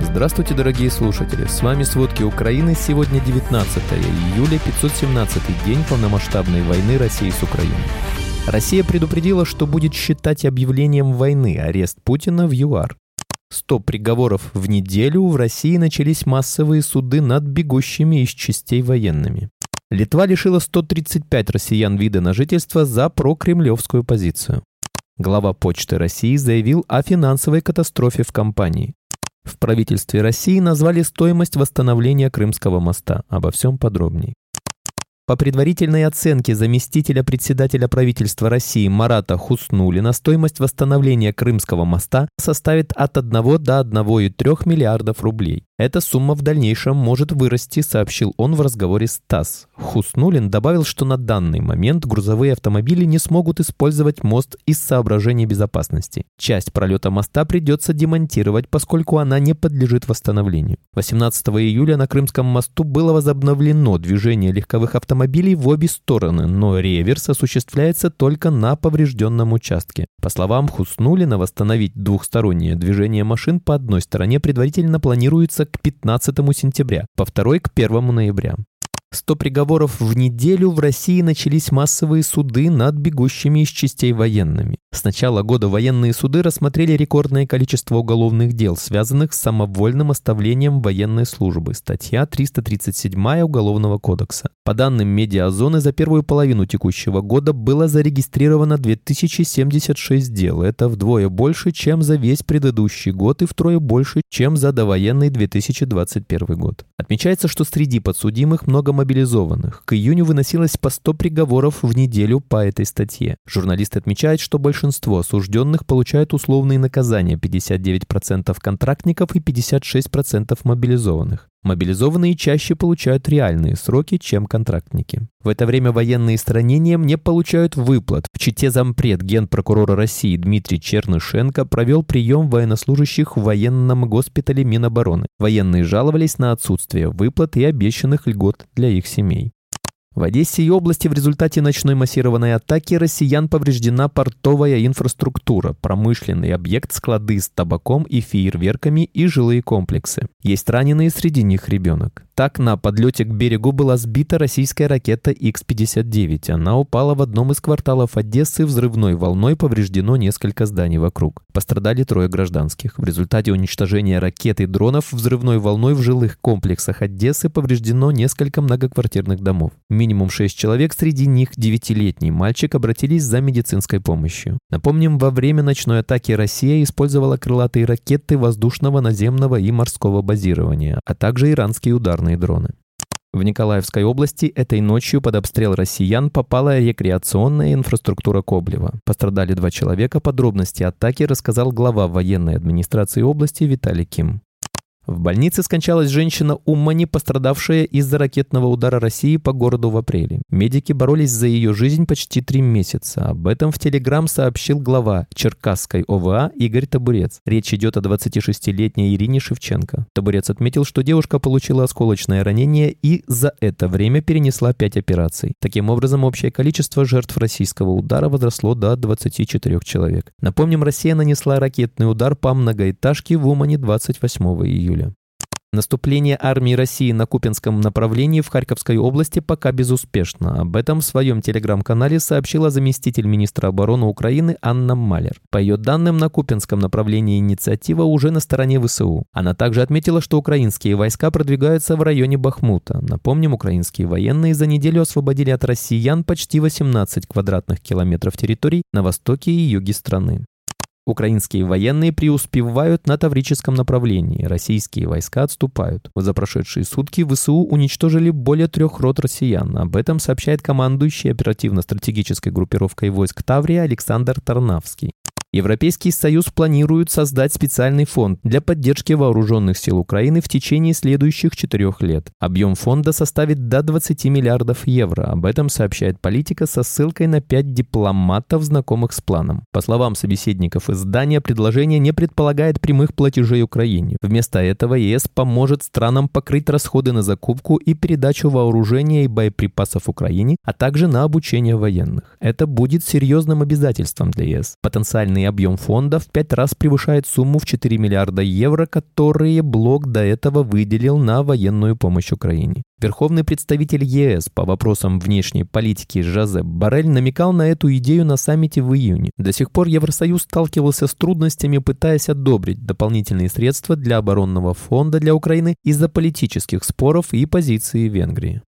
Здравствуйте, дорогие слушатели! С вами «Сводки Украины». Сегодня 19 июля, 517 день полномасштабной войны России с Украиной. Россия предупредила, что будет считать объявлением войны арест Путина в ЮАР. 100 приговоров в неделю в России начались массовые суды над бегущими из частей военными. Литва лишила 135 россиян вида на жительство за прокремлевскую позицию. Глава Почты России заявил о финансовой катастрофе в компании. В правительстве России назвали стоимость восстановления Крымского моста. Обо всем подробней. По предварительной оценке заместителя председателя правительства России Марата Хуснулина стоимость восстановления Крымского моста составит от 1 до 1,3 миллиардов рублей. Эта сумма в дальнейшем может вырасти, сообщил он в разговоре с ТАСС. Хуснулин добавил, что на данный момент грузовые автомобили не смогут использовать мост из соображений безопасности. Часть пролета моста придется демонтировать, поскольку она не подлежит восстановлению. 18 июля на Крымском мосту было возобновлено движение легковых автомобилей в обе стороны, но реверс осуществляется только на поврежденном участке. По словам Хуснулина, восстановить двухстороннее движение машин по одной стороне предварительно планируется к 15 сентября, по второй к 1 ноября. 100 приговоров в неделю в России начались массовые суды над бегущими из частей военными. С начала года военные суды рассмотрели рекордное количество уголовных дел, связанных с самовольным оставлением военной службы. Статья 337 Уголовного кодекса. По данным медиазоны, за первую половину текущего года было зарегистрировано 2076 дел. Это вдвое больше, чем за весь предыдущий год и втрое больше, чем за довоенный 2021 год. Отмечается, что среди подсудимых много мобилизованных. К июню выносилось по 100 приговоров в неделю по этой статье. Журналисты отмечают, что большинство осужденных получают условные наказания 59% контрактников и 56% мобилизованных. Мобилизованные чаще получают реальные сроки, чем контрактники. В это время военные странения не получают выплат. В Чите зампред генпрокурора России Дмитрий Чернышенко провел прием военнослужащих в военном госпитале Минобороны. Военные жаловались на отсутствие выплат и обещанных льгот для их семей. В Одессе и области в результате ночной массированной атаки россиян повреждена портовая инфраструктура, промышленный объект, склады с табаком и фейерверками и жилые комплексы. Есть раненые, среди них ребенок. Так, на подлете к берегу была сбита российская ракета Х-59. Она упала в одном из кварталов Одессы, взрывной волной повреждено несколько зданий вокруг. Пострадали трое гражданских. В результате уничтожения ракет и дронов взрывной волной в жилых комплексах Одессы повреждено несколько многоквартирных домов. Минимум шесть человек, среди них девятилетний мальчик, обратились за медицинской помощью. Напомним, во время ночной атаки Россия использовала крылатые ракеты воздушного, наземного и морского базирования, а также иранские ударные ударные дроны. В Николаевской области этой ночью под обстрел россиян попала рекреационная инфраструктура Коблева. Пострадали два человека. Подробности атаки рассказал глава военной администрации области Виталий Ким. В больнице скончалась женщина Уммани, пострадавшая из-за ракетного удара России по городу в апреле. Медики боролись за ее жизнь почти три месяца. Об этом в Телеграм сообщил глава Черкасской ОВА Игорь Табурец. Речь идет о 26-летней Ирине Шевченко. Табурец отметил, что девушка получила осколочное ранение и за это время перенесла 5 операций. Таким образом, общее количество жертв российского удара возросло до 24 человек. Напомним, Россия нанесла ракетный удар по многоэтажке в Умане 28 июля. Наступление армии России на Купинском направлении в Харьковской области пока безуспешно. Об этом в своем телеграм-канале сообщила заместитель министра обороны Украины Анна Малер. По ее данным, на Купинском направлении инициатива уже на стороне ВСУ. Она также отметила, что украинские войска продвигаются в районе Бахмута. Напомним, украинские военные за неделю освободили от россиян почти 18 квадратных километров территорий на востоке и юге страны. Украинские военные преуспевают на Таврическом направлении, российские войска отступают. За прошедшие сутки ВСУ уничтожили более трех рот россиян. Об этом сообщает командующий оперативно-стратегической группировкой войск Таврия Александр Тарнавский. Европейский Союз планирует создать специальный фонд для поддержки вооруженных сил Украины в течение следующих четырех лет. Объем фонда составит до 20 миллиардов евро. Об этом сообщает политика со ссылкой на пять дипломатов, знакомых с планом. По словам собеседников издания, предложение не предполагает прямых платежей Украине. Вместо этого ЕС поможет странам покрыть расходы на закупку и передачу вооружения и боеприпасов Украине, а также на обучение военных. Это будет серьезным обязательством для ЕС. Потенциальный Тотальный объем фонда в пять раз превышает сумму в 4 миллиарда евро, которые блок до этого выделил на военную помощь Украине. Верховный представитель ЕС по вопросам внешней политики Жозеп Барель намекал на эту идею на саммите в июне. До сих пор Евросоюз сталкивался с трудностями, пытаясь одобрить дополнительные средства для оборонного фонда для Украины из-за политических споров и позиции Венгрии.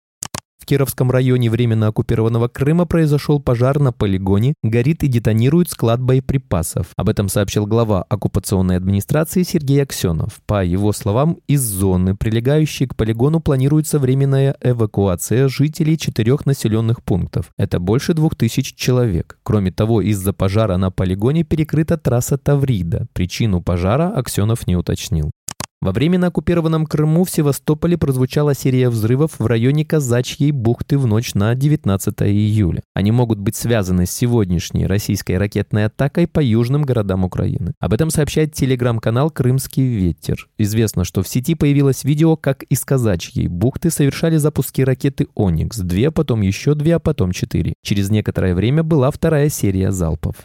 Кировском районе временно оккупированного Крыма произошел пожар на полигоне, горит и детонирует склад боеприпасов. Об этом сообщил глава оккупационной администрации Сергей Аксенов. По его словам, из зоны, прилегающей к полигону, планируется временная эвакуация жителей четырех населенных пунктов. Это больше двух тысяч человек. Кроме того, из-за пожара на полигоне перекрыта трасса Таврида. Причину пожара Аксенов не уточнил. Во время на оккупированном Крыму в Севастополе прозвучала серия взрывов в районе Казачьей бухты в ночь на 19 июля. Они могут быть связаны с сегодняшней российской ракетной атакой по южным городам Украины. Об этом сообщает телеграм-канал «Крымский ветер». Известно, что в сети появилось видео, как из Казачьей бухты совершали запуски ракеты «Оникс». Две, потом еще две, а потом четыре. Через некоторое время была вторая серия залпов.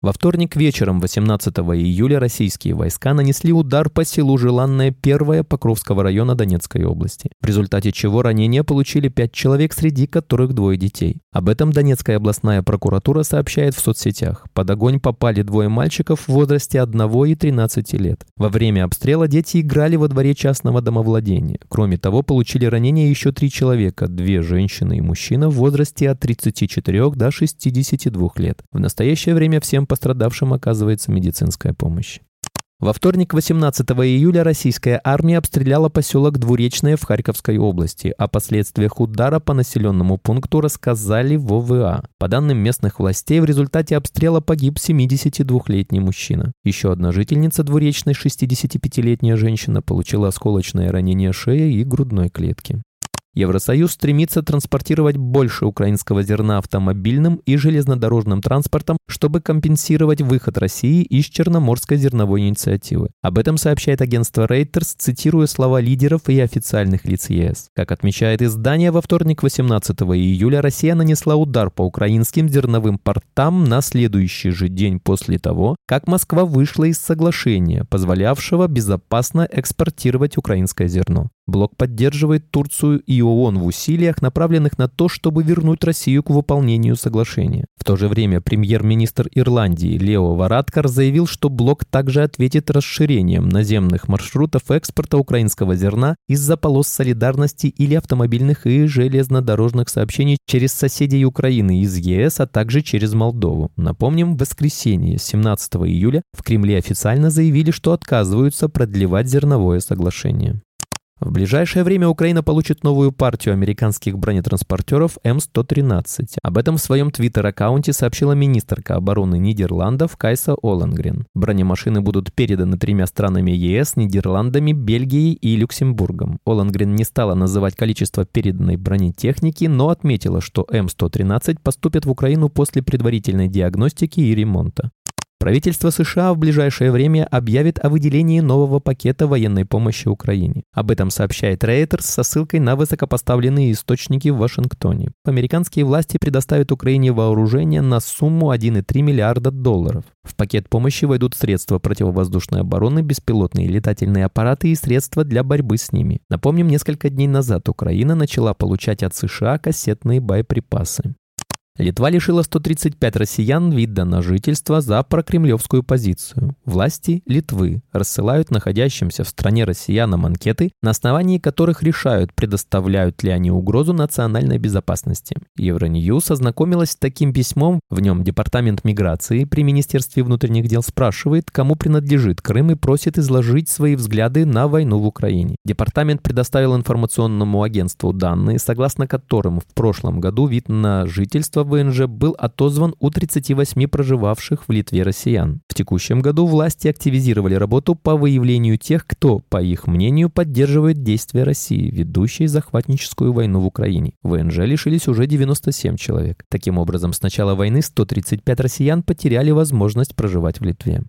Во вторник вечером 18 июля российские войска нанесли удар по селу Желанное 1 Покровского района Донецкой области, в результате чего ранения получили пять человек, среди которых двое детей. Об этом Донецкая областная прокуратура сообщает в соцсетях. Под огонь попали двое мальчиков в возрасте 1 и 13 лет. Во время обстрела дети играли во дворе частного домовладения. Кроме того, получили ранения еще три человека, две женщины и мужчина в возрасте от 34 до 62 лет. В настоящее время всем пострадавшим оказывается медицинская помощь. Во вторник, 18 июля, российская армия обстреляла поселок Двуречное в Харьковской области. О последствиях удара по населенному пункту рассказали в ОВА. По данным местных властей, в результате обстрела погиб 72-летний мужчина. Еще одна жительница Двуречной, 65-летняя женщина, получила осколочное ранение шеи и грудной клетки. Евросоюз стремится транспортировать больше украинского зерна автомобильным и железнодорожным транспортом, чтобы компенсировать выход России из Черноморской зерновой инициативы. Об этом сообщает агентство Reuters, цитируя слова лидеров и официальных лиц ЕС. Как отмечает издание, во вторник 18 июля Россия нанесла удар по украинским зерновым портам на следующий же день после того, как Москва вышла из соглашения, позволявшего безопасно экспортировать украинское зерно. Блок поддерживает Турцию и ООН в усилиях, направленных на то, чтобы вернуть Россию к выполнению соглашения. В то же время премьер-министр Ирландии Лео Варадкар заявил, что блок также ответит расширением наземных маршрутов экспорта украинского зерна из-за полос солидарности или автомобильных и железнодорожных сообщений через соседей Украины из ЕС, а также через Молдову. Напомним, в воскресенье 17 июля в Кремле официально заявили, что отказываются продлевать зерновое соглашение. В ближайшее время Украина получит новую партию американских бронетранспортеров М113. Об этом в своем твиттер-аккаунте сообщила министрка обороны Нидерландов Кайса Олангрен. Бронемашины будут переданы тремя странами ЕС, Нидерландами, Бельгией и Люксембургом. Олангрен не стала называть количество переданной бронетехники, но отметила, что М113 поступят в Украину после предварительной диагностики и ремонта. Правительство США в ближайшее время объявит о выделении нового пакета военной помощи Украине. Об этом сообщает Reuters со ссылкой на высокопоставленные источники в Вашингтоне. Американские власти предоставят Украине вооружение на сумму 1,3 миллиарда долларов. В пакет помощи войдут средства противовоздушной обороны, беспилотные летательные аппараты и средства для борьбы с ними. Напомним, несколько дней назад Украина начала получать от США кассетные боеприпасы. Литва лишила 135 россиян вида на жительство за прокремлевскую позицию. Власти Литвы рассылают находящимся в стране россиянам анкеты, на основании которых решают, предоставляют ли они угрозу национальной безопасности. Евроньюз ознакомилась с таким письмом, в нем Департамент миграции при Министерстве внутренних дел спрашивает, кому принадлежит Крым и просит изложить свои взгляды на войну в Украине. Департамент предоставил информационному агентству данные, согласно которым в прошлом году вид на жительство ВНЖ был отозван у 38 проживавших в Литве россиян. В текущем году власти активизировали работу по выявлению тех, кто, по их мнению, поддерживает действия России, ведущей захватническую войну в Украине. ВНЖ лишились уже 97 человек. Таким образом, с начала войны 135 россиян потеряли возможность проживать в Литве.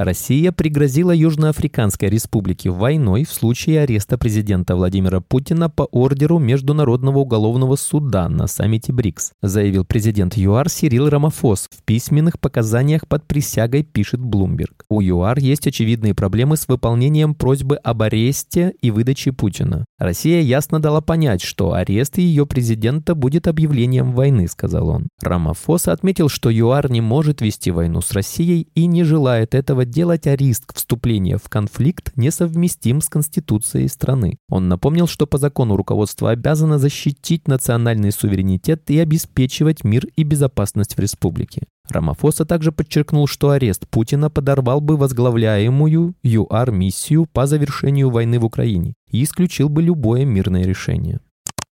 Россия пригрозила Южноафриканской республике войной в случае ареста президента Владимира Путина по ордеру Международного уголовного суда на саммите БРИКС, заявил президент ЮАР Сирил Рамафос в письменных показаниях под присягой, пишет Блумберг. У ЮАР есть очевидные проблемы с выполнением просьбы об аресте и выдаче Путина. Россия ясно дала понять, что арест ее президента будет объявлением войны, сказал он. Рамафоса отметил, что ЮАР не может вести войну с Россией и не желает этого делать, риск вступления в конфликт несовместим с конституцией страны. Он напомнил, что по закону руководство обязано защитить национальный суверенитет и обеспечивать мир и безопасность в республике. Рамафоса также подчеркнул, что арест Путина подорвал бы возглавляемую ЮАР-миссию по завершению войны в Украине и исключил бы любое мирное решение.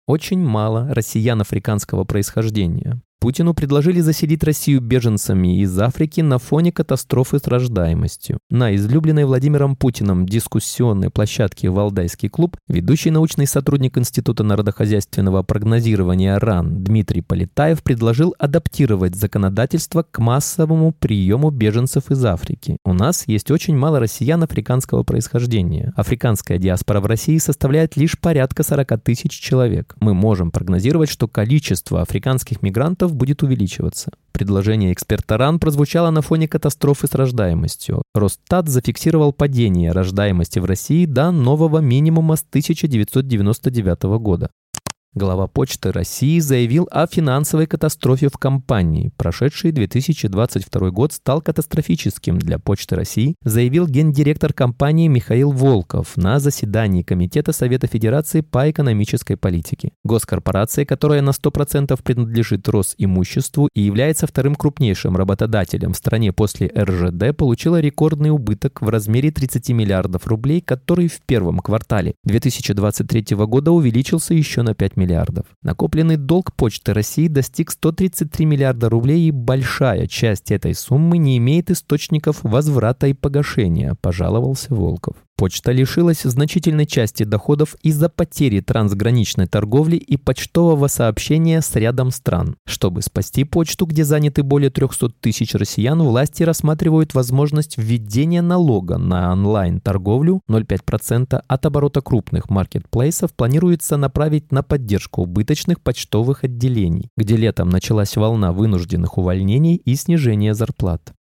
Очень мало россиян африканского происхождения. Путину предложили заселить Россию беженцами из Африки на фоне катастрофы с рождаемостью. На излюбленной Владимиром Путиным дискуссионной площадке «Валдайский клуб» ведущий научный сотрудник Института народохозяйственного прогнозирования РАН Дмитрий Полетаев предложил адаптировать законодательство к массовому приему беженцев из Африки. У нас есть очень мало россиян африканского происхождения. Африканская диаспора в России составляет лишь порядка 40 тысяч человек. Мы можем прогнозировать, что количество африканских мигрантов будет увеличиваться. Предложение эксперта РАН прозвучало на фоне катастрофы с рождаемостью. Росстат зафиксировал падение рождаемости в России до нового минимума с 1999 года. Глава Почты России заявил о финансовой катастрофе в компании. Прошедший 2022 год стал катастрофическим для Почты России, заявил гендиректор компании Михаил Волков на заседании Комитета Совета Федерации по экономической политике. Госкорпорация, которая на 100% принадлежит Росимуществу и является вторым крупнейшим работодателем в стране после РЖД, получила рекордный убыток в размере 30 миллиардов рублей, который в первом квартале 2023 года увеличился еще на 5 миллиардов миллиардов. Накопленный долг Почты России достиг 133 миллиарда рублей, и большая часть этой суммы не имеет источников возврата и погашения, пожаловался Волков. Почта лишилась значительной части доходов из-за потери трансграничной торговли и почтового сообщения с рядом стран. Чтобы спасти почту, где заняты более 300 тысяч россиян, власти рассматривают возможность введения налога на онлайн-торговлю 0,5% от оборота крупных маркетплейсов планируется направить на поддержку убыточных почтовых отделений, где летом началась волна вынужденных увольнений и снижения зарплат.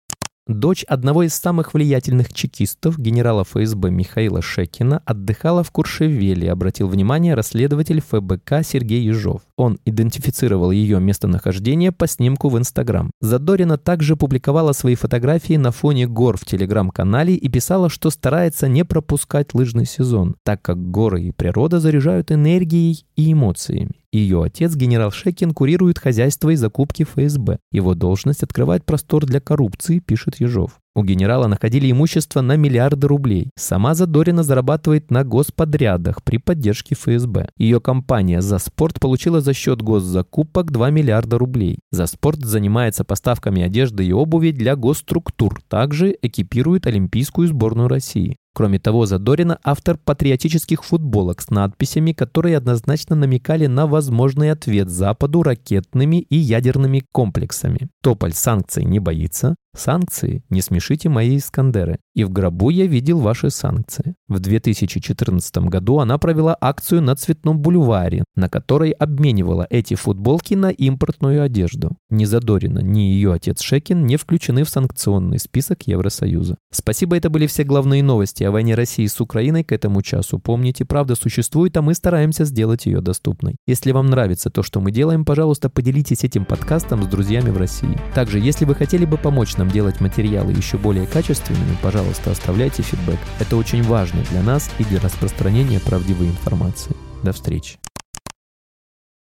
Дочь одного из самых влиятельных чекистов, генерала ФСБ Михаила Шекина, отдыхала в Куршевеле, обратил внимание расследователь ФБК Сергей Ежов. Он идентифицировал ее местонахождение по снимку в Инстаграм. Задорина также публиковала свои фотографии на фоне гор в Телеграм-канале и писала, что старается не пропускать лыжный сезон, так как горы и природа заряжают энергией и эмоциями. Ее отец, генерал Шекин, курирует хозяйство и закупки ФСБ. Его должность открывает простор для коррупции, пишет Ежов. У генерала находили имущество на миллиарды рублей. Сама Задорина зарабатывает на господрядах при поддержке ФСБ. Ее компания «За спорт» получила за счет госзакупок 2 миллиарда рублей. «За спорт» занимается поставками одежды и обуви для госструктур. Также экипирует Олимпийскую сборную России. Кроме того, Задорина – автор патриотических футболок с надписями, которые однозначно намекали на возможный ответ Западу ракетными и ядерными комплексами. Тополь санкций не боится, Санкции? Не смешите мои Искандеры. И в гробу я видел ваши санкции. В 2014 году она провела акцию на Цветном бульваре, на которой обменивала эти футболки на импортную одежду. Ни Задорина, ни ее отец Шекин не включены в санкционный список Евросоюза. Спасибо, это были все главные новости о войне России с Украиной к этому часу. Помните, правда существует, а мы стараемся сделать ее доступной. Если вам нравится то, что мы делаем, пожалуйста, поделитесь этим подкастом с друзьями в России. Также, если вы хотели бы помочь нам нам делать материалы еще более качественными, пожалуйста, оставляйте фидбэк. Это очень важно для нас и для распространения правдивой информации. До встречи.